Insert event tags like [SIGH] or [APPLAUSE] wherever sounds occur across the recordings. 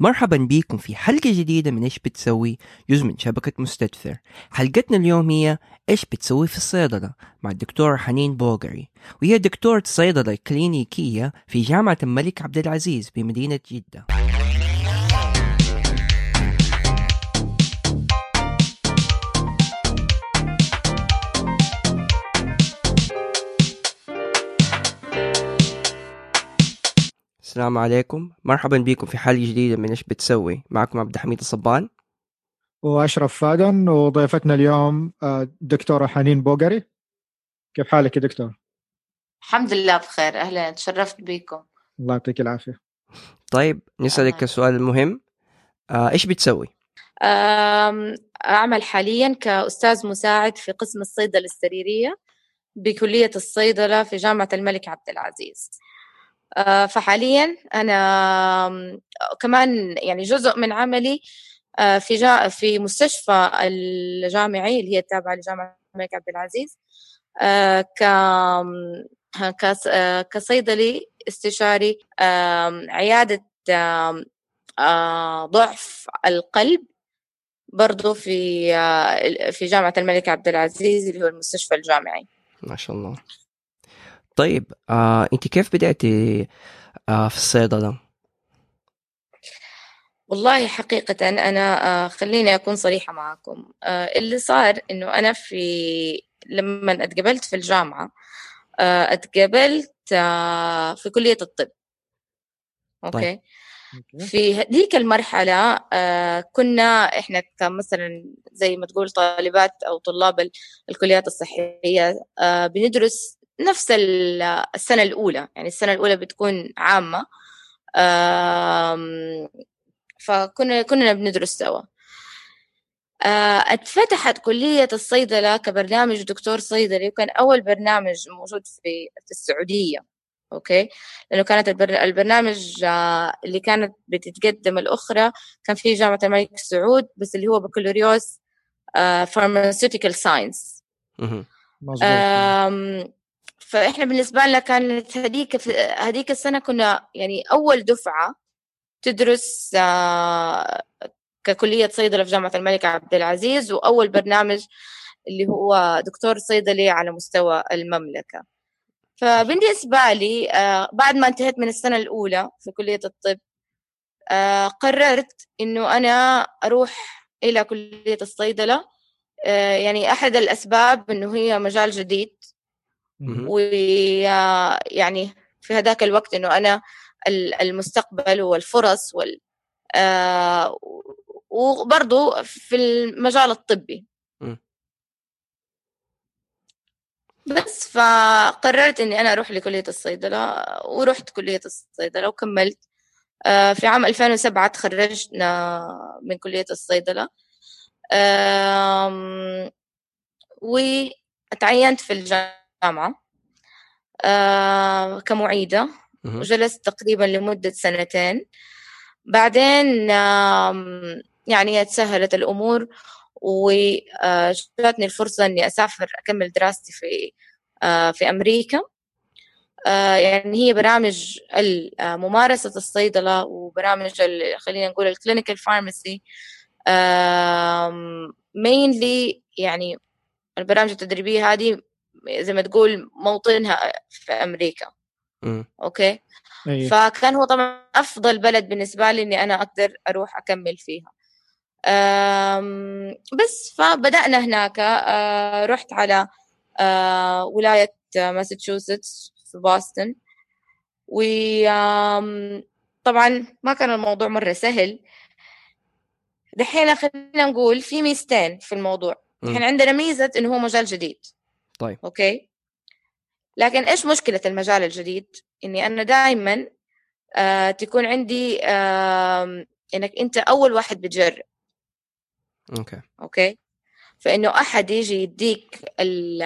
مرحبا بكم في حلقة جديدة من إيش بتسوي؟ جزء من شبكة مستدثر حلقتنا اليوم هي إيش بتسوي في الصيدلة مع الدكتورة حنين بوغري. وهي دكتورة صيدلة كلينيكية في جامعة الملك عبد العزيز بمدينة جدة. السلام عليكم. مرحبا بكم في حلقة جديدة من إيش بتسوي. معكم عبد الحميد الصبان. وأشرف فادن وضيفتنا اليوم آه، دكتورة حنين بوغري كيف حالك يا دكتور؟ الحمد لله بخير. أهلا. تشرفت بكم. الله يعطيك العافية. طيب نسألك أهلاً. السؤال المهم آه إيش بتسوي؟ أعمل حاليا كأستاذ مساعد في قسم الصيدلة السريرية بكلية الصيدلة في جامعة الملك عبد العزيز. فحاليا أنا أم، كمان يعني جزء من عملي أه، في جا في مستشفى الجامعي اللي هي التابعة لجامعة الملك عبد العزيز أه، ك كص- كصيدلي استشاري آه، ضعف القلب برضو في آه، في جامعة الملك عبد العزيز اللي هو المستشفى الجامعي. ما شاء الله. طيب آه أنت كيف بدأتي آه في الصيدلة؟ والله حقيقة أنا آه، خليني أكون صريحة معكم آه، اللي صار إنه أنا في لما اتقبلت في الجامعة آه، اتقبلت آه، في كلية الطب أوكي طيب. في هذيك المرحلة آه، كنا إحنا كمثلا زي ما تقول طالبات أو طلاب ال- الكليات الصحية آه، بندرس نفس ال- السنة الأولى يعني السنة الأولى بتكون عامة. فكنا كنا بندرس سوا. آه، اتفتحت كلية الصيدلة كبرنامج دكتور صيدلي وكان أول برنامج موجود في في السعودية. أوكي؟ لأنه كانت البر... البرنامج آه، اللي كانت بتتقدم الأخرى كان في جامعة الملك سعود بس اللي هو بكالوريوس pharmaceutical science مهم. مظبوط فإحنا بالنسبة لنا كانت هذيك هذيك السنة كنا يعني أول دفعة تدرس آه، ككلية صيدلة في جامعة الملك عبد العزيز وأول برنامج اللي هو دكتور صيدلي على مستوى المملكة فبالنسبة لي آه، بعد ما انتهيت من السنة الأولى في كلية الطب آه، قررت إنه أنا أروح إلى كلية الصيدلة يعني أحد الأسباب إنه هي مجال جديد. ويعني في هذاك الوقت إنه أنا ال- المستقبل والفرص وال آه، وبرضو في المجال الطبي. بس فقررت إني أنا أروح لكلية الصيدلة ورحت كلية الصيدلة وكملت. آه، في عام 2007 تخرجنا من كلية الصيدلة. وتعينت في الجامعة. آه، كمعيدة. مهم. وجلست تقريبا لمدة سنتين. بعدين آم، يعني تسهلت الأمور وجاتني الفرصة إني أسافر أكمل دراستي في آه، في أمريكا. آه، يعني هي برامج آه، ممارسة الصيدلة وبرامج خلينا نقول ال clinical pharmacy mainly يعني البرامج التدريبية هذه زي ما تقول موطنها في أمريكا. مم. okay؟ أيه. فكان هو طبعا أفضل بلد بالنسبة لي إني أنا أقدر أروح أكمل فيها. أم، بس فبدأنا هناك. أه، رحت على أه، ولاية ماساتشوستس في بوسطن وطبعا ما كان الموضوع مرة سهل. دحين خلينا نقول في ميزتين في الموضوع. دحين عندنا ميزة إنه هو مجال جديد. طيب. okay؟ لكن إيش مشكلة المجال الجديد؟ إني أنا دائما آه تكون عندي آه إنك أنت أول واحد بتجرب okay. okay؟ فإنه أحد يجي يديك ال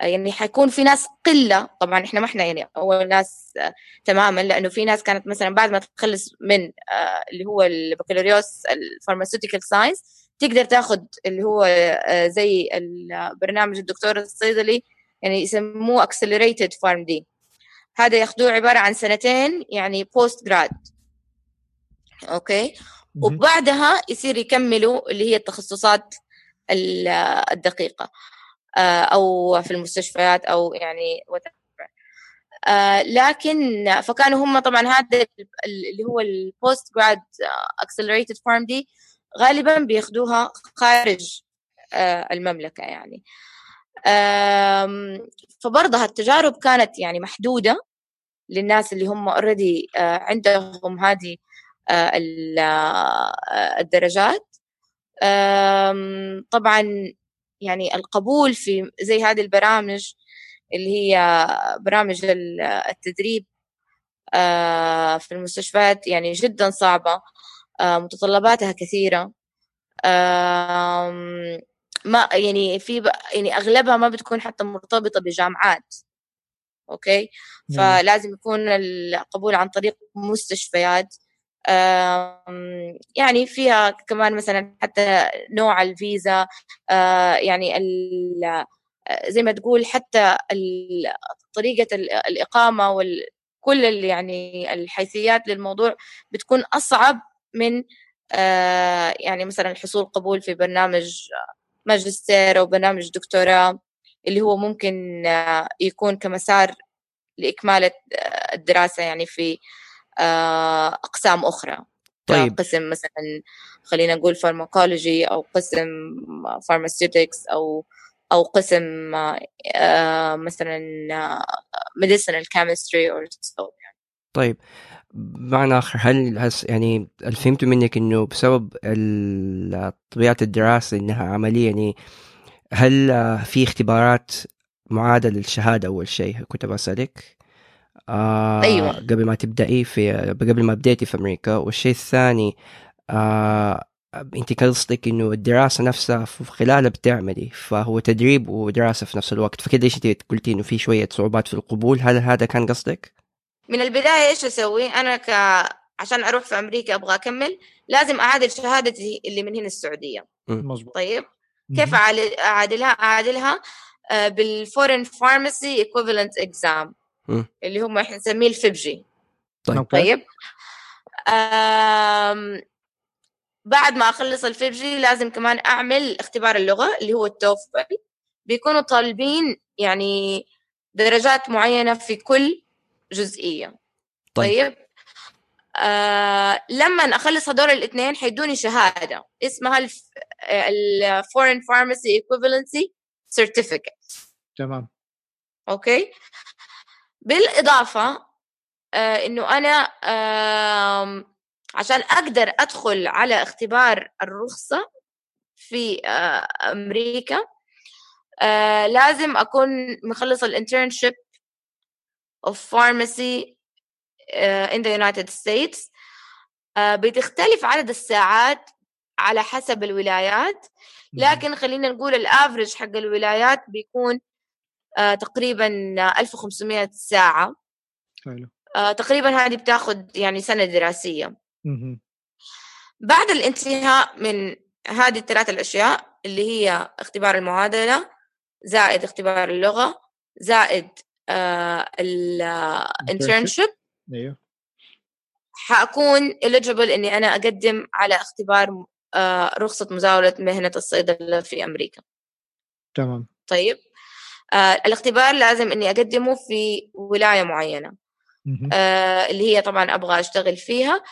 يعني حيكون في ناس قلة. طبعا إحنا ما إحنا يعني أول ناس آه تماما لأنه في ناس كانت مثلا بعد ما تخلص من آه اللي هو البكالوريوس ال pharmaceutical science تقدر تاخذ اللي هو آه زي البرنامج الدكتور الصيدلي يعني يسموه accelerated PharmD هذا ياخذوه عبارة عن سنتين يعني post grad okay؟ وبعدها يصير يكملوا اللي هي التخصصات الدقيقة آه، أو في المستشفيات أو يعني آه لكن فكانوا هم طبعا هذا اللي هو ال post grad accelerated PharmD غالبا بياخدوها خارج آه المملكة يعني. فبرضه التجارب كانت يعني محدودة للناس اللي هم اوريدي آه عندهم هذه آه، الدرجات. طبعا يعني القبول في زي هذه البرامج اللي هي برامج التدريب في المستشفيات يعني جدا صعبة. متطلباتها كثيرة. ما يعني في يعني أغلبها ما بتكون حتى مرتبطة بجامعات. أوكي؟ فلازم يكون القبول عن طريق مستشفيات. يعني فيها كمان مثلا حتى نوع الفيزا. آه، يعني زي ما تقول حتى طريقة الإقامة وكل يعني الحيثيات للموضوع بتكون أصعب من آه، يعني مثلا الحصول قبول في برنامج ماجستير أو برنامج دكتوراه اللي هو ممكن آه، يكون كمسار لإكمال الدراسة يعني في آه، أقسام أخرى. طيب. قسم مثلا خلينا نقول pharmacology أو قسم pharmaceutics أو أو قسم آه، مثلا medicinal chemistry أو طيب بمعنى آخر هل هس يعني فهمت منك إنه بسبب طبيعة الدراسة إنها عملية يعني هل في اختبارات معادله للشهادة أول شيء كنت بسالك آه أيوه. قبل ما تبدأي في قبل ما بديتي في أمريكا. والشيء الثاني آه أنت قصدك إنه الدراسة نفسها في خلالها بتعملي فهو تدريب ودراسة في نفس الوقت. فكده إيش أنت قلتي إنه في شوية صعوبات في القبول؟ هل هذا كان قصدك؟ من البداية إيش أسوي؟ أنا ك عشان أروح في أمريكا أبغى أكمل لازم أعادل شهادتي اللي من هنا السعودية. مظبوط. طيب. كيف أعادلها؟ أعادلها آه، بال foreign pharmacy equivalent exam اللي هم إحنا نسميه ال FPGEE طيب. طيب. بعد ما أخلص ال FPGEE لازم كمان أعمل اختبار اللغة اللي هو ال TOEFL. بيكونوا طالبين يعني درجات معينة في كل جزئية. طيب, طيب. آه لما أخلص هدول الاثنين حيدوني شهادة. اسمها ال foreign pharmacy equivalency certificate تمام. okay. بالإضافة آه إنه أنا عشان أقدر أدخل على اختبار الرخصة في آه أمريكا آه لازم أكون مخلص الانترنشيب of pharmacy uh, in the United States. uh, بتختلف عدد الساعات على حسب الولايات. لكن خلينا نقول الافرج حق الولايات بيكون آه تقريبا 1500 ساعة. حلو. آه تقريبا هذه بتاخذ يعني سنة دراسية. بعد الانتهاء من هذه الثلاث الأشياء اللي هي اختبار المعادلة زائد اختبار اللغة زائد آه الانترنشيب أيوه. حأكون eligible إني أنا أقدم على اختبار آه رخصة مزاولة مهنة الصيدلة في أمريكا. تمام. طيب. آه الاختبار لازم إني أقدمه في ولاية معينة. آه اللي هي طبعا أبغى أشتغل فيها.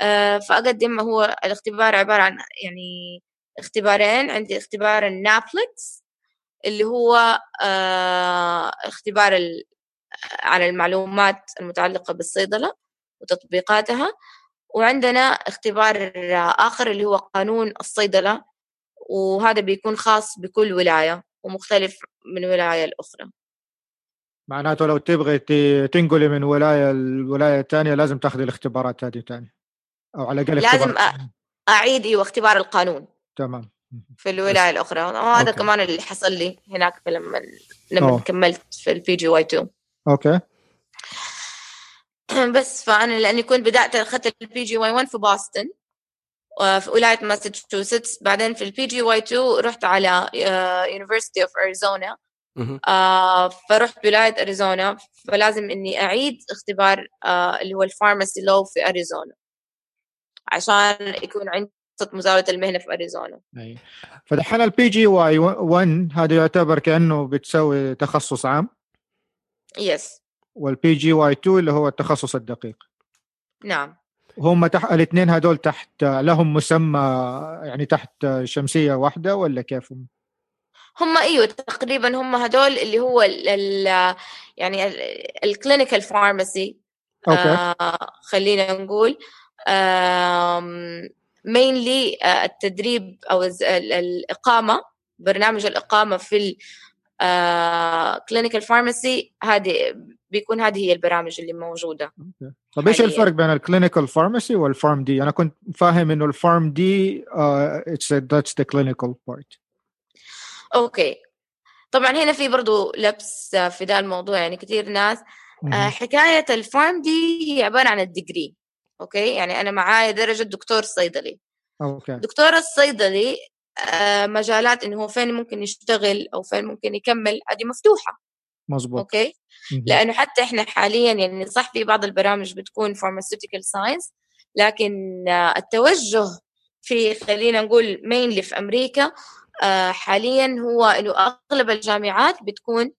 آه فأقدم هو الاختبار عبارة عن يعني اختبارين. عندي اختبار النابلكس اللي هو آه اختبار عن المعلومات المتعلقة بالصيدلة وتطبيقاتها. وعندنا اختبار آخر اللي هو قانون الصيدلة وهذا بيكون خاص بكل ولاية ومختلف من ولاية لأخرى. معناته لو تبغي تنقلي من ولاية لولاية ثانية لازم تاخذي الاختبارات هذه ثاني أو على الأقل لازم أعيد أيوة اختبار القانون. تمام. في الولاية الأخرى. وهذا كمان اللي حصل لي هناك لما لما أوه. كملت في ال PGY 2 okay. [CLEARS THROAT] بس فأنا لأني كنت بدأت أخذت ال PGY 1 في Boston في ولاية ماساتشوستس بعدين في ال PGY 2 رحت على University of Arizona فرحت ولاية اريزونا فلازم إني أعيد اختبار uh, اللي هو ال pharmacy law في اريزونا عشان يكون عندي فرصة مزاولة المهنة في أريزونا. أي. فدحين ال PGY 1 هذا يعتبر كأنه بتسوي تخصص عام؟ yes وال PGY 2 اللي هو التخصص الدقيق. نعم. هم تحت الاثنين هذول تحت لهم مسمى يعني تحت شمسية واحدة ولا كيف هم؟ هم إيوه تقريبا هم هدول اللي هو ال ال يعني ال clinical pharmacy okay. آه خلينا نقول mainly التدريب أو الإقامة برنامج الإقامة في ال clinical pharmacy هذه بيكون هذه هي البرامج اللي موجودة طب إيش. الفرق بين ال clinical pharmacy وال PharmD؟ أنا كنت فاهم إنه ال PharmD it's that's the clinical part okay. طبعا هنا في برضو لبس آه، في ذا الموضوع يعني كثير ناس. آه، حكاية ال PharmD هي عبارة عن ال degree. okay؟ يعني أنا معايا درجة دكتور صيدلي. okay. دكتور الصيدلي آه، مجالات إنه هو فين ممكن يشتغل أو فين ممكن يكمل هذه مفتوحة. مظبوط okay. لأنه حتى إحنا حاليا يعني صح في بعض البرامج بتكون pharmaceutical science لكن آه، التوجه في خلينا نقول mainly في أمريكا آه، حاليا هو إنه أغلب الجامعات بتكون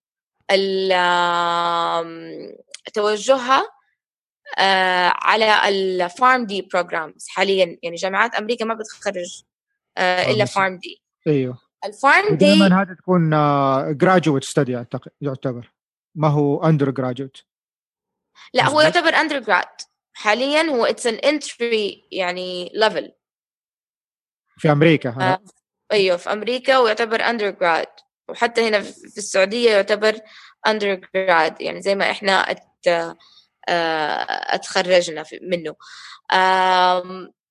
توجهها على ال PharmD programs حاليا. يعني جامعات أمريكا ما بتخرج آه، إلا Pharmacy. PharmD أيوه. ال PharmD دائما هذا تكون graduate study أعتقد يعتبر. ما هو undergraduate لا هو. يعتبر undergrad حاليا هو it's an entry يعني level في أمريكا آه، أيوه في أمريكا ويعتبر undergrad وحتى هنا في السعودية يعتبر undergrad يعني زي ما إحنا آه، أتخرجنا في- منه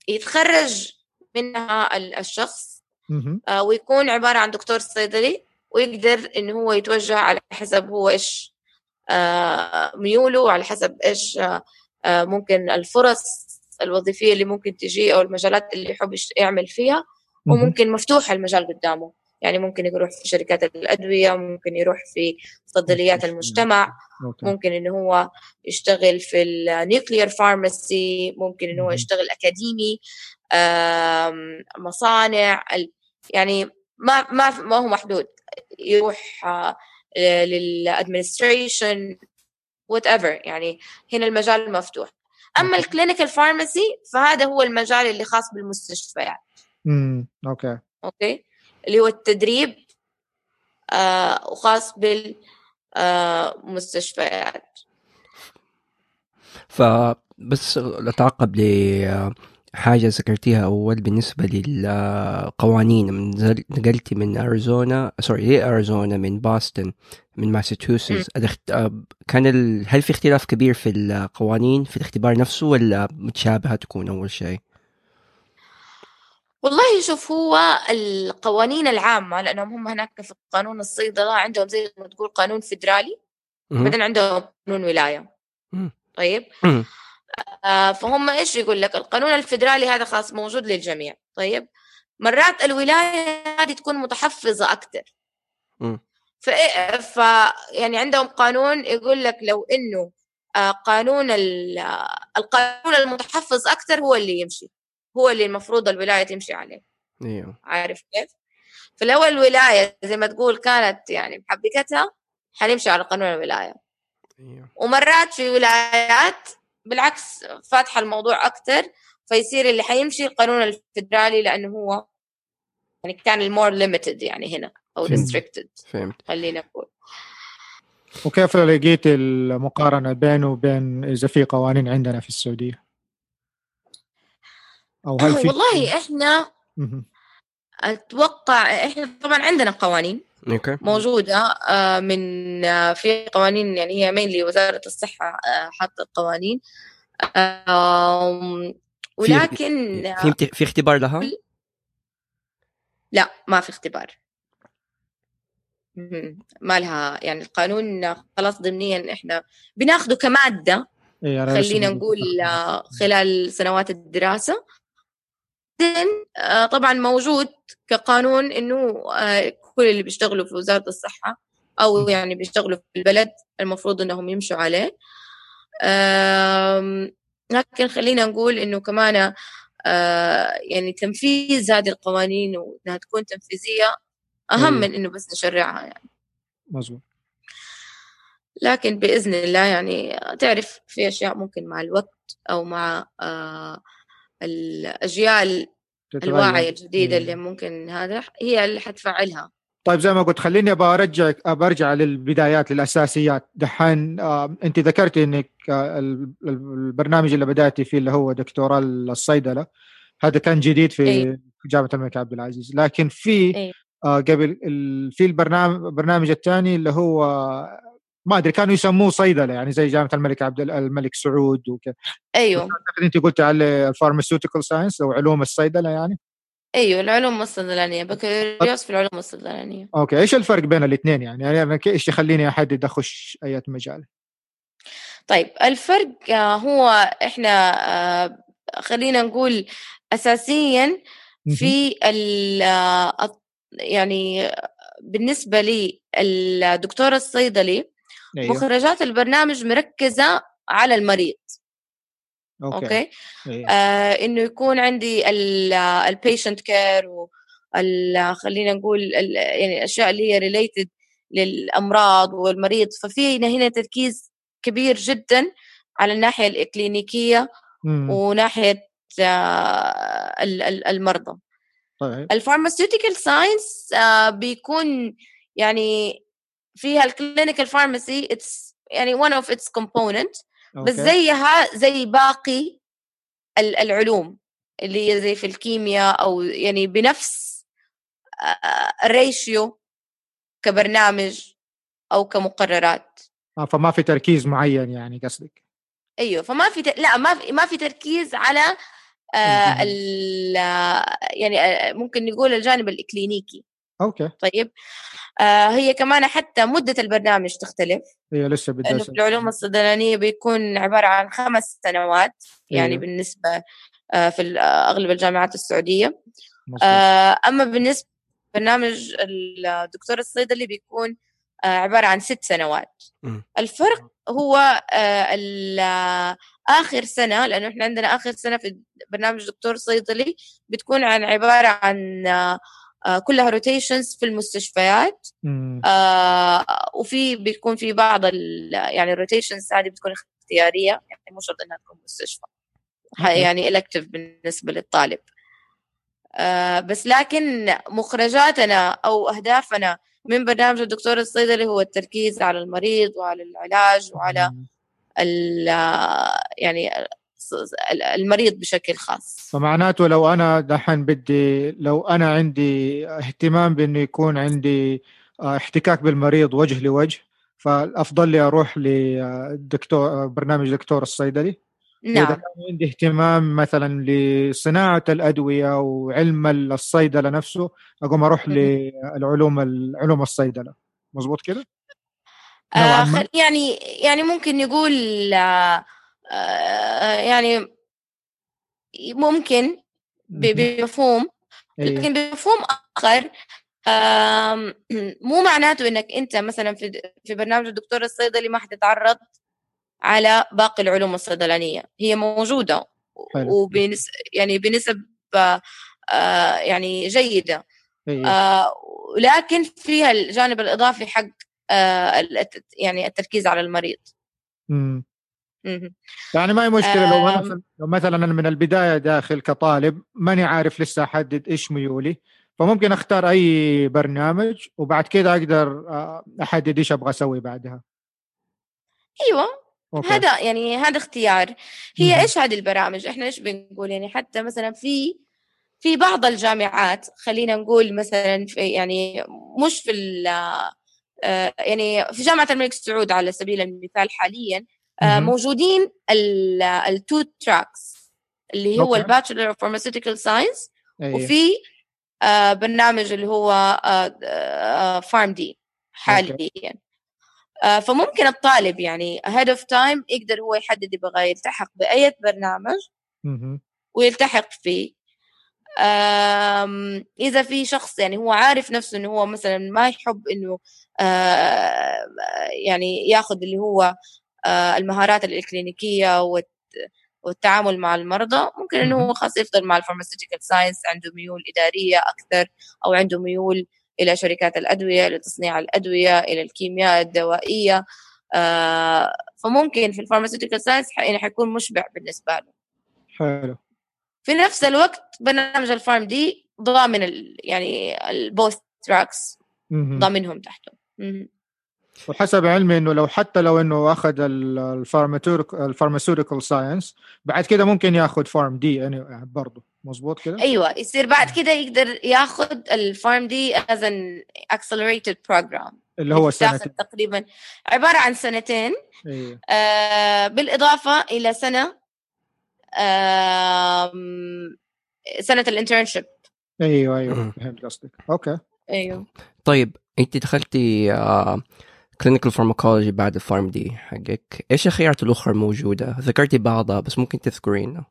يتخرج منها ال- الشخص. آه، ويكون عبارة عن دكتور صيدلي ويقدر إنه هو يتوجه على حسب هو إيش آه، ميوله وعلى حسب آه، آه، ممكن الفرص الوظيفية اللي ممكن تجي أو المجالات اللي يحب يعمل فيها. وممكن مفتوح المجال قدامه يعني ممكن يروح في شركات الأدوية ممكن يروح في صيدليات. المجتمع. ممكن انه هو يشتغل في ال nuclear pharmacy ممكن انه هو. يشتغل اكاديمي آم، مصانع يعني ما ما ما هو محدود يروح لل administration whatever يعني هنا المجال مفتوح أما. ال clinical pharmacy فهذا هو المجال اللي خاص بالمستشفيات امم أوكي أوكي اللي هو التدريب آه وخاص بالمستشفيات. فبس أعقب لحاجة ذكرتيها أول بالنسبة للقوانين. من نقلتي من أريزونا sorry ليه أريزونا؟ من Boston من ماساتشوستس. آه، كان ال... هل في اختلاف كبير في القوانين في الاختبار نفسه ولا متشابهة تكون أول شيء؟ والله شوف هو القوانين العامة لأنهم هم هناك في قانون الصيدلة عندهم زي ما تقول قانون فيدرالي مهم. بعدين عندهم قانون ولاية. طيب. آه فهم إيش يقول لك القانون الفيدرالي هذا خاص موجود للجميع طيب مرات الولاية هذه تكون متحفظة أكثر. ف... ف يعني عندهم قانون يقول لك لو إنه آه قانون ال... آه، القانون المتحفظ أكثر هو اللي يمشي هو اللي المفروض الولاية تمشي عليه إيوه عارف كيف؟ فلو الولاية زي ما تقول كانت يعني محبكتها حنمشي على قانون الولاية إيوه ومرات في ولايات بالعكس فاتحة الموضوع أكتر فيصير اللي حيمشي القانون الفدرالي لأنه هو يعني كان ال more limited يعني هنا أو فهمت. restricted فهمت خلينا نقول وكيف لقيت المقارنة بينه وبين إذا في قوانين عندنا في السعودية؟ أو هل في والله إحنا مهم. أتوقع إحنا طبعا عندنا قوانين أوكي موجودة آه، من آه، في قوانين يعني هي مين وزارة الصحة آه، حاطة القوانين ولكن في في اختبار لها؟ لا ما في اختبار. ما لها يعني القانون خلاص ضمنيا إحنا بناخده كمادة إيه خلينا. نقول خلال سنوات آه، طبعا موجود كقانون إنه آه، كل اللي بيشتغلوا في وزارة الصحة أو يعني بيشتغلوا في البلد المفروض إنهم يمشوا عليه. لكن خلينا نقول إنه كمان آه يعني تنفيذ هذه القوانين وإنها تكون تنفيذية أهم أيوة. من إنه بس نشرعها يعني. مظبوط. لكن بإذن الله يعني تعرف في أشياء ممكن مع الوقت أو مع آه الأجيال. الواعية الجديدة إيه. اللي ممكن هذا هي اللي حتفعلها طيب زي ما قلت خليني ابى أرجع للبدايات للأساسيات دحين آه أنت ذكرتي إنك آه ال- ال- البرنامج اللي بدأتي فيه اللي هو دكتوراه الصيدلة هذا كان جديد في أيوة. جامعة الملك عبد العزيز لكن في أيوة. آه قبل في البرنامج البرنامج الثاني اللي هو ما أدري كانوا يسموه صيدلة يعني زي جامعة الملك عبد ال- الملك سعود وكذا أيوه. أنت قلت على ال pharmaceutical science أو علوم الصيدلة يعني؟ أيوه العلوم الصيدلانيه بكالوريوس في العلوم الصيدلانيه okay إيش الفرق بين الاثنين يعني؟ يعني أنا إيش يخليني أحدد أخش أي مجال؟ طيب الفرق آه، هو إحنا آه، خلينا نقول اساسيا في ال آه، يعني بالنسبة لي الدكتور الصيدلي أيوه. مخرجات البرنامج مركزة على المريض. okay, okay؟ أيوة. آه إنه يكون عندي ال patient care خلينا نقول ال- يعني الاشياء اللي هي related للأمراض والمريض. ففي هنا تركيز كبير جدا على الناحية الإكلينيكية مم. وناحية آه، ال- ال- المرضى. طيب. ال pharmaceutical science بيكون يعني فيها ال clinical pharmacy it's يعني one of its component بس. زيها زي باقي ال- العلوم اللي هي زي في الكيمياء أو يعني بنفس آه، ال ratio كبرنامج أو كمقررات آه فما في تركيز معين يعني قصدك أيوه فما في ت... لا ما في ما في تركيز على آه. ال... آه، يعني آه، ممكن نقول الجانب الإكلينيكي أوكي. طيب. آه هي كمان حتى مدة البرنامج تختلف. هي لسه بدأت في العلوم الصيدلانية بيكون عبارة عن خمس سنوات يعني أيوه. بالنسبة آه في آه، أغلب الجامعات السعودية. مظبوط. آه أما بالنسبة برنامج الدكتور الصيدلي بيكون آه عبارة عن ست سنوات. مم. الفرق هو آه آه، آخر سنة لأنه إحنا عندنا آخر سنة في برنامج دكتور صيدلي بتكون عن عبارة عن آه، كلها rotations في المستشفيات. آه وفي بيكون في بعض يعني ال rotations هذه بتكون اختيارية يعني مو شرط إنها تكون مستشفى. يعني الكتف بالنسبة للطالب آه بس لكن مخرجاتنا أو أهدافنا من برنامج الدكتور الصيدلي هو التركيز على المريض وعلى العلاج وعلى آه، يعني المريض بشكل خاص. فمعناته لو أنا دحين بدي لو أنا عندي اهتمام بإنه يكون عندي آه، احتكاك بالمريض وجه لوجه فالأفضل لي أروح لدكتور برنامج دكتور الصيدلي. نعم. كان عندي اهتمام مثلا لصناعة الأدوية وعلم الصيدلة نفسه أقوم أروح. للعلوم العلوم الصيدلة. مظبوط كده؟ آه يعني يعني ممكن نقول آه يعني ممكن. بمفهوم أيوه. لكن بمفهوم آخر مو معناته إنك أنت مثلا في في برنامج الدكتور الصيدلي ما حتتعرض على باقي العلوم الصيدلانية هي موجودة. وبنس يعني بنسب آه، آه، يعني جيدة أيوه. آه، ولكن فيها الجانب الإضافي حق آه، يعني التركيز على المريض. يعني ما هي مشكلة لو آم. لو مثلا أنا من البداية داخل كطالب ماني عارف لسه أحدد إيش ميولي فممكن أختار أي برنامج وبعد كده أقدر آه، أحدد إيش أبغى أسوي بعدها أيوه okay. هذا يعني هذا اختيار هي. إيش هذه البرامج إحنا إيش بنقول يعني حتى مثلا في في بعض الجامعات خلينا نقول مثلا في يعني مش في ال- آه، يعني في جامعة الملك سعود على سبيل المثال حاليا. موجودين ال two tracks اللي هو. ال bachelor of pharmaceutical science. وفي آه، برنامج اللي هو Pharm D حاليا آه، فممكن الطالب يعني ahead of time يقدر هو يحدد يبغى يلتحق بأي برنامج. ويلتحق فيه إذا في شخص يعني هو عارف نفسه إنه هو مثلا ما يحب إنه آه، يعني ياخذ اللي هو آه، المهارات الإكلينيكية والت- والتعامل مع المرضى. ممكن إنه هو خاص يفضل مع ال pharmaceutical science عنده ميول إدارية أكثر أو عنده ميول إلى شركات الأدوية لتصنيع الأدوية إلى الكيمياء الدوائية. آه فممكن في ال pharmaceutical science يعني حيكون مشبع بالنسبة له. حلو. في نفس الوقت برنامج ال Pharm D ضامن يعني ال both tracks. ضامنهم تحته. وحسب علمي إنه لو حتى لو إنه أخذ ال pharmaceutical science بعد كده ممكن ياخذ Pharm D يعني برضه. مظبوط كده؟ أيوه يصير بعد كده يقدر ياخذ ال Pharm D as an accelerated program. اللي هو تاخذ سنتين. تقريبا عبارة عن سنتين. أيوه آه بالإضافة إلى سنة آم، سنة ال internship أيوه أيوه. فهمت قصدك. okay. أيوه. طيب أنت دخلتي clinical pharmacology بعد ال Pharm D حقك. إيش الخيارات الأخرى موجوده ذكرتي بعضها بس ممكن تذكرين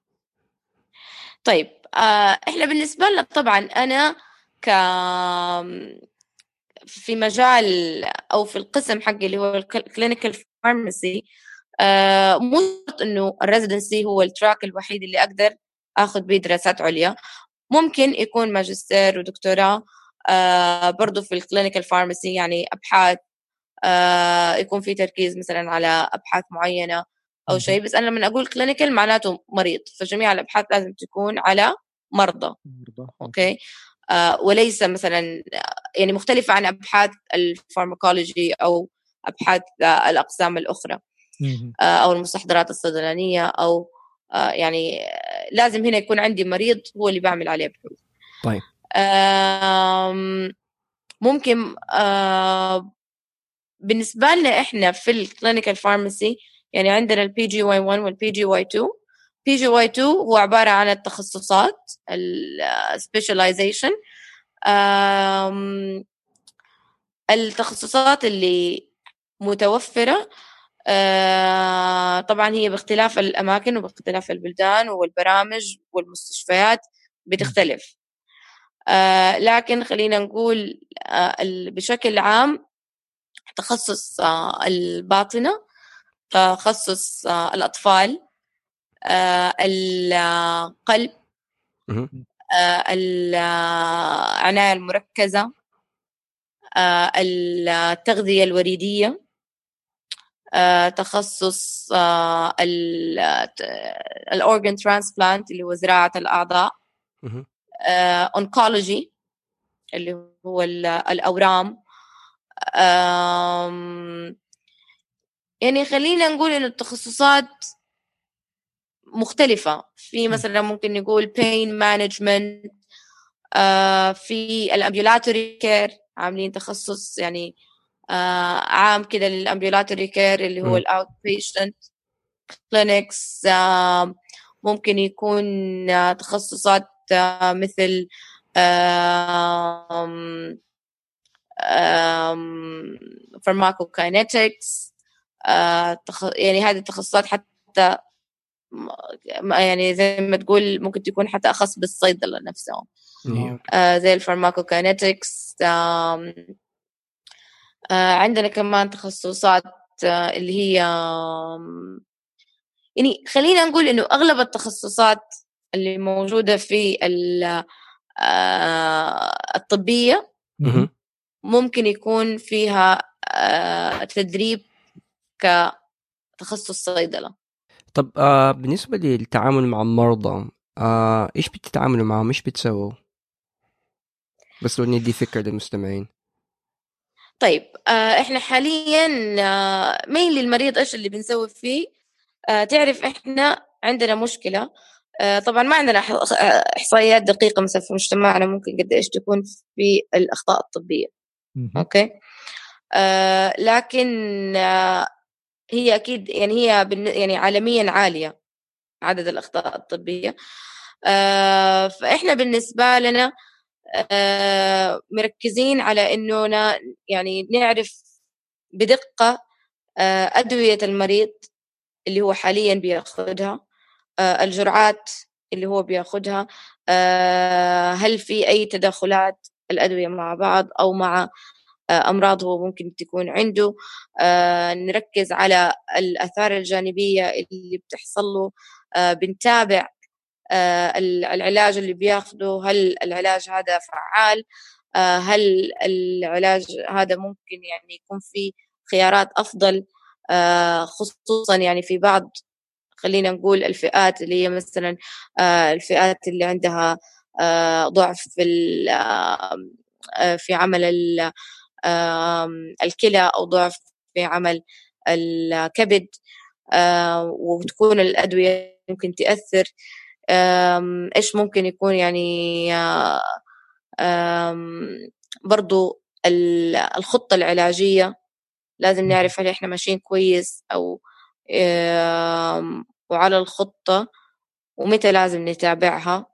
طيب آه إحنا بالنسبة لنا طبعا أنا ك في مجال أو في القسم حقي اللي هو ال clinical pharmacy آه مو شرط إنه ال residency هو ال track الوحيد اللي أقدر آخذ به دراسات عليا. ممكن يكون ماجستير ودكتوراه آه برضو في ال clinical pharmacy يعني أبحاث يكون في تركيز مثلا على أبحاث معينة أو. شيء بس أنا لما أقول clinical معناته مريض فجميع الأبحاث لازم تكون على مرضى برضه. okay آه وليس مثلا يعني مختلفة عن أبحاث ال pharmacology أو أبحاث آه الأقسام الأخرى. آه أو المستحضرات الصيدلانية أو آه يعني آه، لازم هنا يكون عندي مريض هو اللي بعمل عليه بحوث طيب. ممكن بالنسبة لنا إحنا في ال clinical pharmacy يعني عندنا ال PGY 1 وال PGY 2 PGY 2 هو عبارة عن التخصصات ال specialization التخصصات اللي متوفرة آه، طبعا هي باختلاف الأماكن وباختلاف البلدان والبرامج والمستشفيات بتختلف. لكن خلينا نقول بشكل عام تخصص آه، الباطنة تخصص آه، الأطفال آه، القلب آه، التغذية الوريديه آه، تخصص ال organ transplant اللي هو زراعة الأعضاء مهم. oncology اللي هو ال- الأورام آم، يعني خلينا نقول إنه التخصصات مختلفة في مثلا ممكن نقول pain management آه، في ال ambulatory care عاملين تخصص يعني آه، عام كده لل ambulatory care اللي هو. ال outpatient clinics ممكن يكون آه، تخصصات مثل pharmacokinetics آه، تخ- يعني هذه التخصصات حتى يعني زي ما تقول ممكن تكون حتى أخص بالصيدلة نفسهم أيوه. آه، زي ال pharmacokinetics آه، عندنا كمان تخصصات اللي هي يعني خلينا نقول إنه أغلب التخصصات اللي موجودة في ال- الطبية مهم. ممكن يكون فيها آه، تدريب كتخصص صيدلة. طب آه بالنسبة للتعامل مع المرضى آه إيش بتتعاملوا معهم إيش بتسووا؟ بس لو ندي فكرة للمستمعين. طيب آه، إحنا حاليا مين للمريض إيش اللي بنسوي فيه؟ آه، تعرف إحنا عندنا مشكلة آه، طبعا ما عندنا إح- إحصائيات دقيقة مثلا في مجتمعنا ممكن قد إيش تكون في الأخطاء الطبية. أوكي؟ آه، لكن آه، هي أكيد يعني هي يعني عالميا عالية عدد الأخطاء الطبية. آه، فإحنا بالنسبة لنا آه، مركزين على إنه يعني نعرف بدقة آه، أدوية المريض اللي هو حاليا بياخذها آه، الجرعات اللي هو بياخذها آه، هل في أي تداخلات الأدوية مع بعض أو مع آه، أمراض هو ممكن تكون عنده. آه، نركز على الآثار الجانبية اللي بتحصل له. آه، بنتابع العلاج اللي بياخده. هل العلاج هذا فعال؟ هل العلاج هذا ممكن يعني يكون في خيارات أفضل؟ خصوصا يعني في بعض خلينا نقول الفئات اللي هي مثلا الفئات اللي عندها ضعف في في عمل الكلى أو ضعف في عمل الكبد. وتكون الأدوية ممكن تأثر. إيش ممكن يكون يعني برضو الخطة العلاجية لازم نعرف هل إحنا ماشيين كويس أو وعلى الخطة ومتى لازم نتابعها.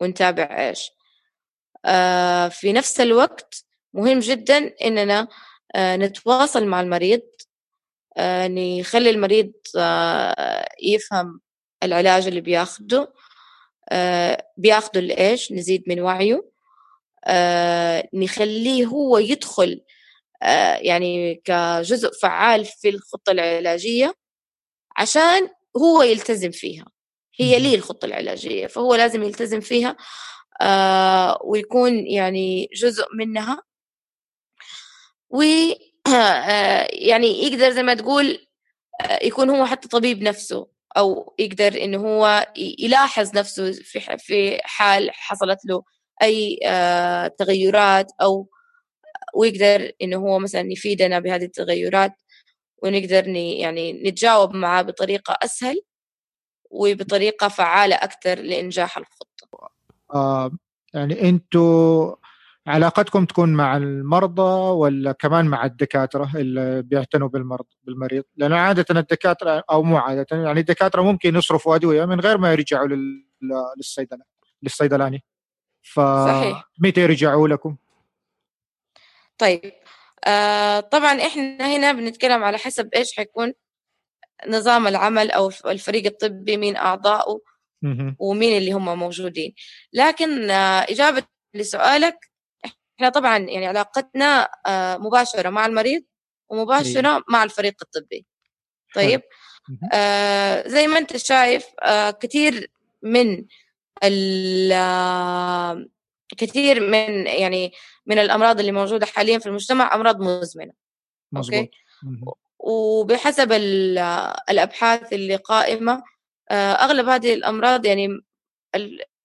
ونتابع إيش في نفس الوقت مهم جدا إننا نتواصل مع المريض نخلي المريض يفهم العلاج اللي بياخده. بياخده لإيش؟ نزيد من وعيه. نخليه هو يدخل يعني كجزء فعال في الخطة العلاجية عشان هو يلتزم فيها. هي ليه الخطة العلاجية؟ فهو لازم يلتزم فيها ويكون يعني جزء منها. و يعني يقدر زي ما تقول يكون هو حتى طبيب نفسه أو يقدر إنه هو يلاحظ نفسه في في حال حصلت له أي تغيرات أو ويقدر إنه هو مثلا يفيدنا بهذه التغيرات ونقدر يعني نتجاوب معاه بطريقة أسهل. وبطريقة فعالة أكثر لإنجاح الخطة. آه يعني أنتوا علاقتكم تكون مع المرضى ولا كمان مع الدكاترة اللي بيعتنوا بالمرض بالمريض؟ لأن عادة الدكاترة أو مو عادة يعني الدكاترة ممكن يصرفوا أدوية من غير ما يرجعوا للصيدلة للصيدلاني. فمتى يرجعوا لكم؟ طيب آه طبعا إحنا هنا بنتكلم على حسب إيش حيكون نظام العمل أو الفريق الطبي مين اعضائه ومين اللي هم موجودين. لكن آه إجابة لسؤالك إحنا طبعا يعني علاقتنا آه مباشرة مع المريض ومباشرة أيه. مع الفريق الطبي. طيب؟ آه زي ما أنت شايف آه كثير من كثير من يعني من الأمراض اللي موجودة حاليا في المجتمع أمراض مزمنة. مزبوط. okay وبحسب الأبحاث اللي قائمة آه، أغلب هذه الأمراض يعني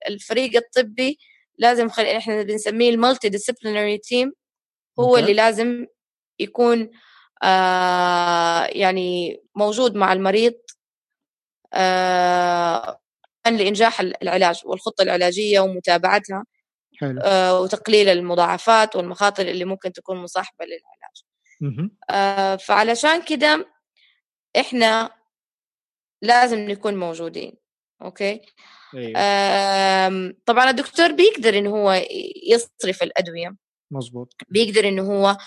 الفريق الطبي لازم خل... إحنا بنسميه ال multidisciplinary team هو اللي لازم يكون آه يعني موجود مع المريض آه لإنجاح العلاج والخطة العلاجية ومتابعتها حلو. آه وتقليل المضاعفات والمخاطر اللي ممكن تكون مصاحبة للعلاج آه فعلشان كده إحنا لازم نكون موجودين أوكي؟ أيوه. آه طبعا الدكتور بيقدر إنه هو يصرف الأدوية. مظبوط. بيقدر إنه هو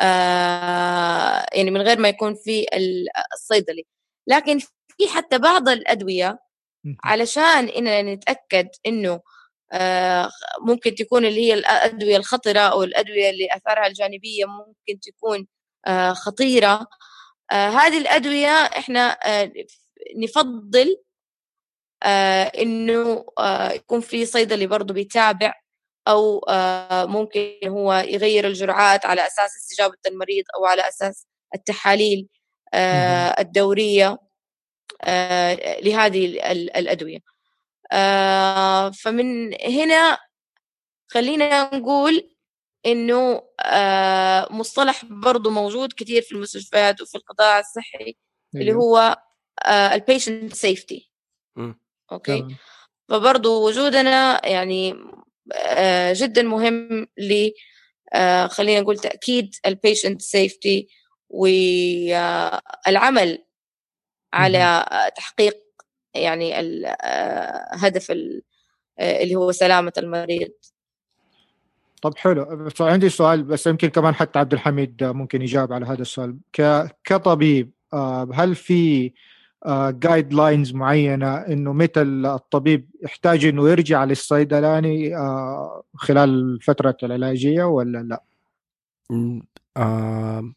آه يعني من غير ما يكون في الصيدلي. لكن في حتى بعض الأدوية علشان إننا نتأكد إنه آه، ممكن تكون اللي هي الأدوية الخطرة أو الأدوية اللي أثارها الجانبية ممكن تكون خطيرة. آه، هذه الأدوية إحنا نفضل إنه يكون في صيدلي برضه بيتابع أو ممكن هو يغير الجرعات على أساس استجابة المريض أو على أساس التحاليل الدورية لهذه الأدوية. آه فمن هنا خلينا نقول إنه آه مصطلح برضو موجود كثير في المستشفيات وفي القطاع الصحي أيوه. اللي هو آه ال patient safety okay؟ طبعا. فبرضو وجودنا يعني آه جدا مهم ل خلينا نقول تأكيد ال patient safety والعمل على تحقيق يعني الهدف آه، اللي هو سلامة المريض. طب حلو فعندي سؤال بس يمكن كمان حتى عبد الحميد ممكن يجاوب على هذا السؤال كطبيب آه، هل في guidelines معينة إنه متى الطبيب يحتاج إنه يرجع للصيدلاني خلال فترة العلاجية ولا لا؟ آه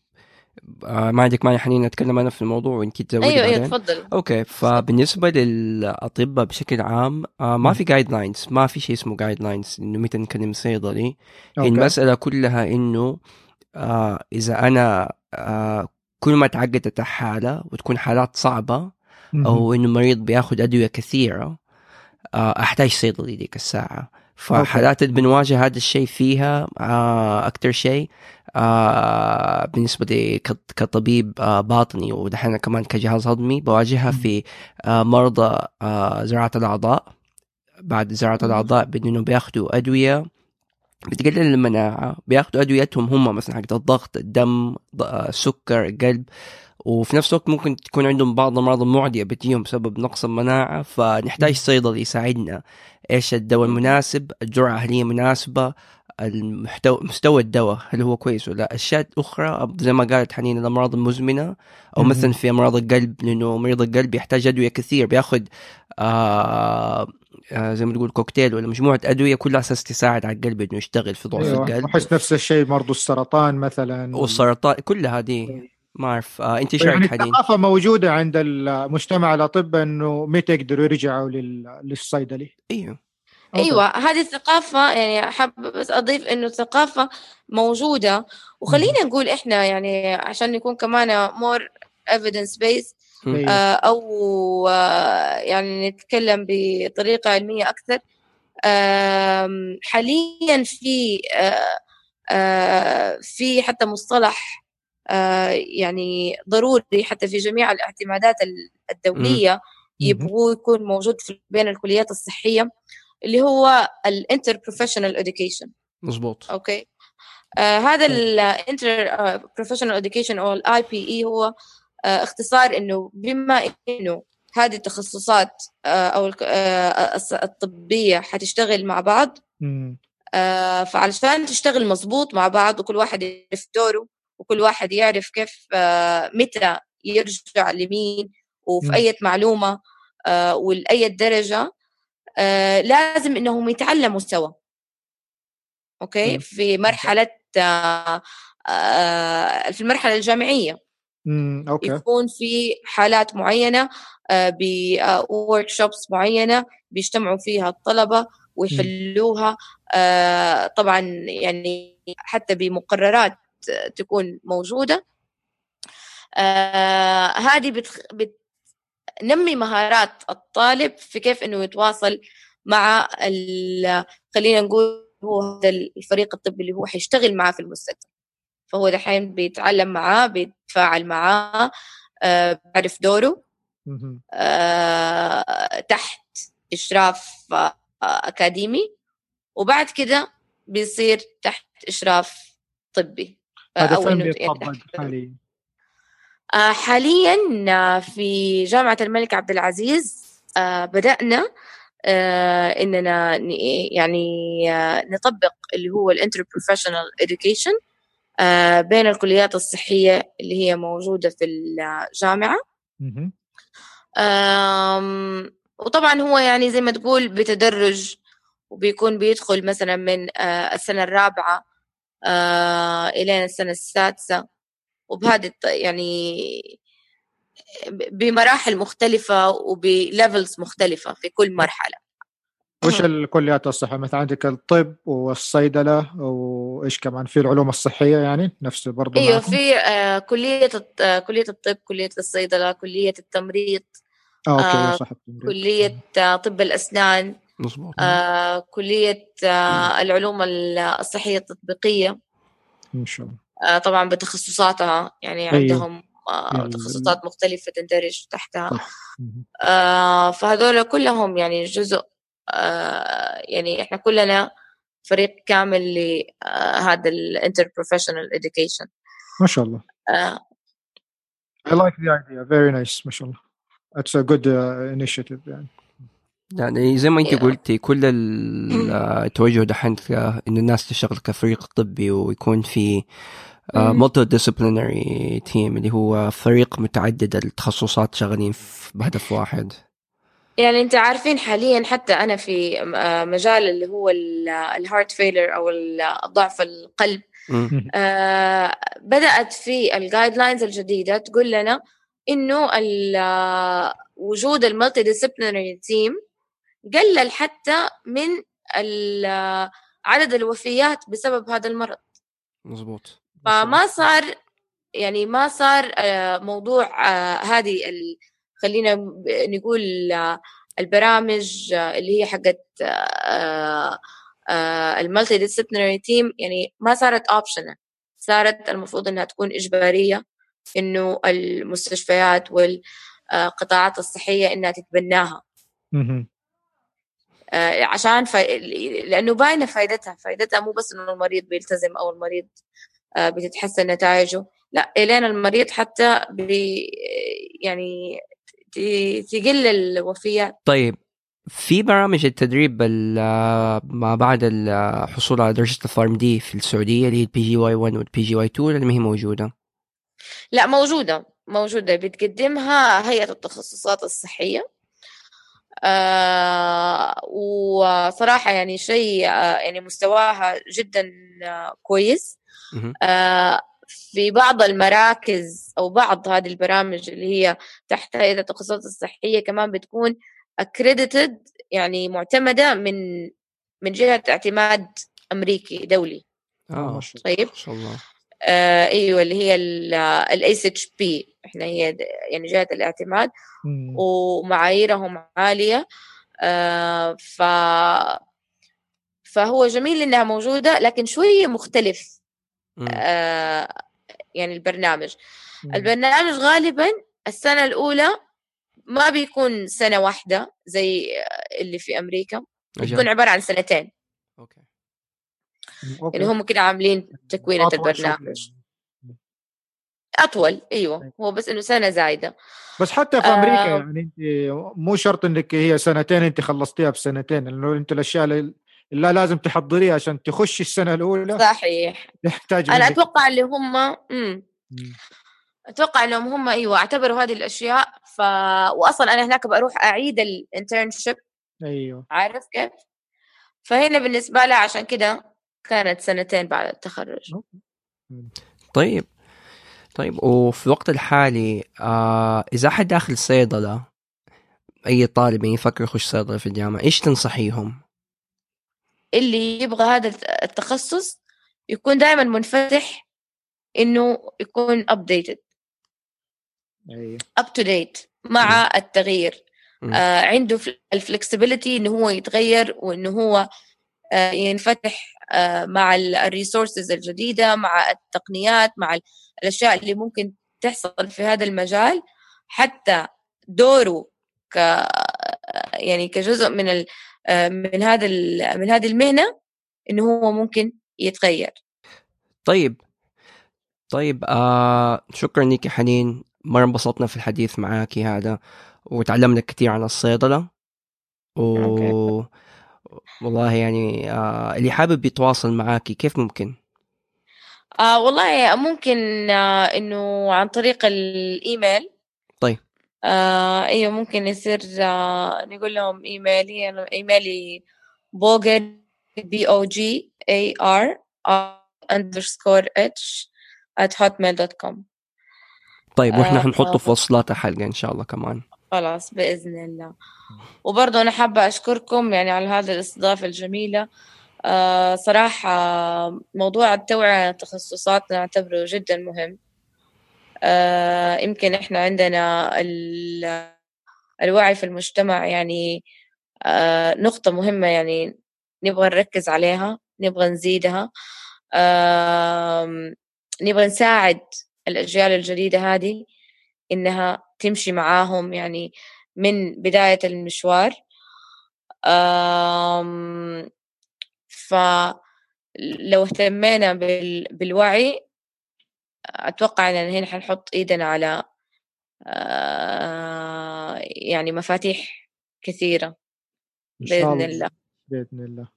ما عندك مانع حنين اتكلم أنا في الموضوع وإنت تزودي أيوه أيوه تفضل. أوكي فبالنسبة للأطباء بشكل عام آه ما في guidelines ما في شيء اسمه جايد لاينز إنه متى نكلم صيدلي. المسألة كلها إنه آه إذا أنا آه كل ما تعقدت الحالة وتكون حالات صعبة. أو إنه مريض بياخذ أدوية كثيرة آه أحتاج صيدلي ديك الساعة. فحالات اللي بنواجه هذا الشيء فيها آه أكثر شيء آه بالنسبة لي كط- كطبيب آه باطني ودحين كمان كجهاز هضمي بواجهها في آه مرضى زراعة الأعضاء. بعد زراعة. الأعضاء بإنه بياخذوا أدوية بتقلل المناعة بياخذوا أدويتهم هم مثلا حق الضغط الدم السكر القلب. وفي نفس الوقت ممكن تكون عندهم بعض الأمراض المعدية بتجيهم بسبب نقص المناعة فنحتاج صيدلي يساعدنا. إيش الدواء المناسب؟ الجرعة هل هي مناسبة؟ المحتوى مستوى الدواء هل هو كويس ولا لا؟ أشياء أخرى زي ما قالت حنين الأمراض المزمنة أو. مثلا في أمراض القلب لأنه مريض القلب يحتاج أدوية كثير بياخذ آه آه زي ما تقول كوكتيل ولا مجموعة أدوية كلها أساس تساعد على القلب إنه يشتغل في ضعف أيوه القلب. احس نفس الشيء برضو السرطان مثلا. والسرطان كل هذه. ما اعرف آه انت إيش يعني رأيك حنين؟ الثقافة موجودة عند المجتمع الأطباء إنه متى يقدروا يرجعوا لل- للصيدلي. أيوه. أيوه هذه الثقافة يعني حاب بس أضيف إنه الثقافة موجودة. وخلينا نقول إحنا يعني عشان نكون كمان مور evidence based أيوة. آه، أو آه، يعني نتكلم بطريقة علمية أكثر. حاليا في آه، آه، في حتى مصطلح يعني ضروري حتى في جميع الاعتمادات الدولية يبغوا يكون موجود في بين الكليات الصحية اللي هو ال interprofessional education. مزبوط أوكي؟ آه هذا ال interprofessional education أو ال IPE هو آه اختصار إنه بما إنه هذه التخصصات آه أو آه الطبية حتشتغل مع بعض. آه فعلشان تشتغل مظبوط مع بعض وكل واحد يعرف دوره وكل واحد يعرف كيف آه متى يرجع لمين وفي. أي معلومة آه ولأي درجة آه لازم إنهم يتعلموا سوا أوكي. في مرحلة في المرحلة الجامعية مم. أوكي يكون في حالات معينة ب workshops معينة بيجتمعوا فيها الطلبة ويحلوها طبعا يعني حتى بمقررات تكون موجودة. آه، هذه بتخ... بتنمي مهارات الطالب في كيف إنه يتواصل مع ال... خلينا نقول هو هذا الفريق الطبي اللي هو حيشتغل معاه في المستشفى فهو دحين بيتعلم معاه بيتفاعل معاه آه، بيعرف دوره. آه، تحت إشراف آه، أكاديمي. وبعد كده بيصير تحت إشراف طبي. هذا فين يعني حاليا. آه، حاليا آه، في جامعة الملك عبد العزيز آه، بدأنا إننا ن- يعني نطبق اللي هو ال interprofessional education بين الكليات الصحية اللي هي موجودة في الجامعة. وطبعا هو يعني زي ما تقول بتدرج وبيكون بيدخل مثلا من السنة الرابعة آه، إلى السنة السادسة. وبهذه الط- يعني بمراحل مختلفة وب levels مختلفة في كل مرحلة. وش الكليات الصحة مثلا عندك الطب والصيدلة وإيش كمان؟ في العلوم الصحية يعني؟ نفس برضو أيوه معكم؟ في آه، كلية آه، كلية الطب كلية الصيدلة كلية التمريض آه أوكي آه، صح التمريض. كلية آه، طب الأسنان. مزبوط آه، كلية آه، العلوم الصحية التطبيقية. إن شاء الله. آه، طبعا بتخصصاتها يعني أيوة. عندهم آه، يعني- تخصصات مختلفة تندرج تحتها. صح. آه، فهذول كلهم يعني جزء آه، يعني إحنا كلنا فريق كامل لهذا ال interprofessional education. ما شاء الله. آه، I like the idea. Very nice. ما شاء الله. It's a good uh, initiative يعني. يعني زي ما انت Yeah. قلتي كل ال- [COUGHS] التوجه دحين إن الناس تشتغل كفريق طبي ويكون في. multidisciplinary team اللي هو فريق متعدد التخصصات شغالين في بهدف واحد يعني انت عارفين حاليا حتى أنا في آه، مجال اللي هو ال heart failure أو ضعف القلب. آه، بدأت في ال guidelines الجديدة تقول لنا إنه ال- آه، وجود ال multidisciplinary team قلل حتى من ال- عدد الوفيات بسبب هذا المرض. مزبوط فما صار يعني ما صار آه، موضوع آه، هذه خلينا نقول آه، البرامج اللي هي حقت ال multidisciplinary team يعني ما صارت optional صارت المفروض إنها تكون إجبارية إنه المستشفيات والقطاعات الصحية إنها تتبناها. عشان ف... لأنه باينة فائدتها فائدتها مو بس إنه المريض بيلتزم أو المريض آه، بتتحسن نتائجه. لا الين المريض حتى بي يعني تقل الوفيات طيب في برامج التدريب ال- ما بعد الحصول على درجة ال PharmD في السعودية اللي هي ال PGY 1 وال PGY 2 ولا ما هي موجودة؟ لا موجودة. موجودة. بتقدمها هيئة التخصصات الصحية. آه وصراحة يعني شيء آه يعني مستواها جدا آه كويس. آه في بعض المراكز أو بعض هذه البرامج اللي هي تحت هيئة التخصصات الصحية كمان بتكون accredited يعني معتمدة من من جهة اعتماد أمريكي دولي. آه شاء طيب. ما شاء الله. آه أيوه اللي هي ال ASHP إحنا هي يعني جهة الاعتماد مم. ومعاييرهم عالية آه ف فهو جميل إنها موجودة لكن شوية مختلف. آه يعني البرنامج مم. البرنامج غالبا السنة الأولى ما بيكون سنة واحدة زي اللي في أمريكا أجل. بتكون عبارة عن سنتين أوكي أوكي. يعني هم كده عاملين شوي. البرنامج. أطول أيوه. هو بس إنه سنة زايدة. بس حتى في آه. أمريكا يعني أنت مو شرط إنك هي سنتين أنت خلصتيها بسنتين لأنه أنت الأشياء اللي اللي لازم تحضريها عشان تخشي السنة الأولى. صحيح. تحتاج أنا منك. أتوقع اللي هم امم مم. أتوقع إنهم هم أيوه اعتبروا هذه الأشياء. ف واصلا أنا هناك بروح أعيد الانترنشيب أيوه. عارف كيف؟ فهنا بالنسبة لها عشان كده كانت سنتين بعد التخرج. طيب. طيب وفي الوقت الحالي آه إذا أحد داخل صيدلة أي طالب يعني يفكر يخش صيدلة في الجامعة إيش تنصحيهم؟ اللي يبغى هذا التخصص يكون دائما منفتح إنه يكون updated. أيوه. Up to date مع التغيير. آه عنده ال flexibility إنه هو يتغير وإنه هو آه ينفتح آه مع ال resources الجديدة مع التقنيات مع ال- الأشياء اللي ممكن تحصل في هذا المجال. حتى دوره ك يعني كجزء من ال آه من هذا ال- من هذه المهنة إنه هو ممكن يتغير. طيب. طيب آه شكرا لك حنين. مرة انبسطنا في الحديث معاكي هذا وتعلمنا كثير عن الصيدلة. و... okay. والله يعني آه اللي حابب يتواصل معاكي كيف ممكن؟ آه والله ممكن آه إنه عن طريق الإيميل طيب. آه إيوه ممكن يصير آه نقول لهم إيميلي أنا إيميلي بوغر B O G E R underscore H at hotmail.com طيب وإحنا آه، حنحطه في آه. وصلات الحلقة إن شاء الله كمان خلاص بإذن الله. وبرضه أنا حابة أشكركم يعني على هذه الاستضافة الجميلة. آه صراحة موضوع التوعية عن التخصصات نعتبره جدا مهم. آه يمكن إحنا عندنا ال- الوعي في المجتمع يعني آه نقطة مهمة يعني نبغى نركز عليها نبغى نزيدها. نبغى نساعد الأجيال الجديدة هذه إنها تمشي معاهم يعني من بداية المشوار. فلو اهتمينا بال- بالوعي أتوقع أننا هنا حنحط إيدنا على آه، يعني مفاتيح كثيرة بإذن الله. بإذن الله.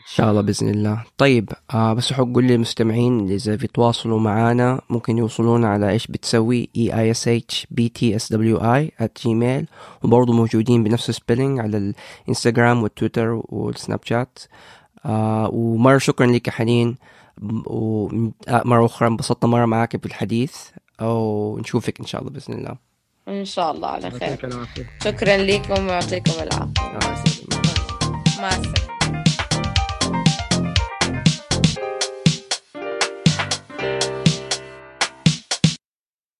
إن شاء الله بإذن الله. طيب آه بس حقول للمستمعين اللي إذا بيتواصلوا معنا ممكن يوصلونا على إيش بتسوي؟ E E S H B T S W E Gmail وبرضه موجودين بنفس ال spelling على الإنستغرام والتويتر والسناب شات. آه ومرة شكرا لك يا حنين. ومره أخرى انبسطنا مرة معك بالحديث. ونشوفك إن شاء الله بإذن الله. إن شاء الله على خير. شكرا لكم ويعطيكم العافية. مع السلامة.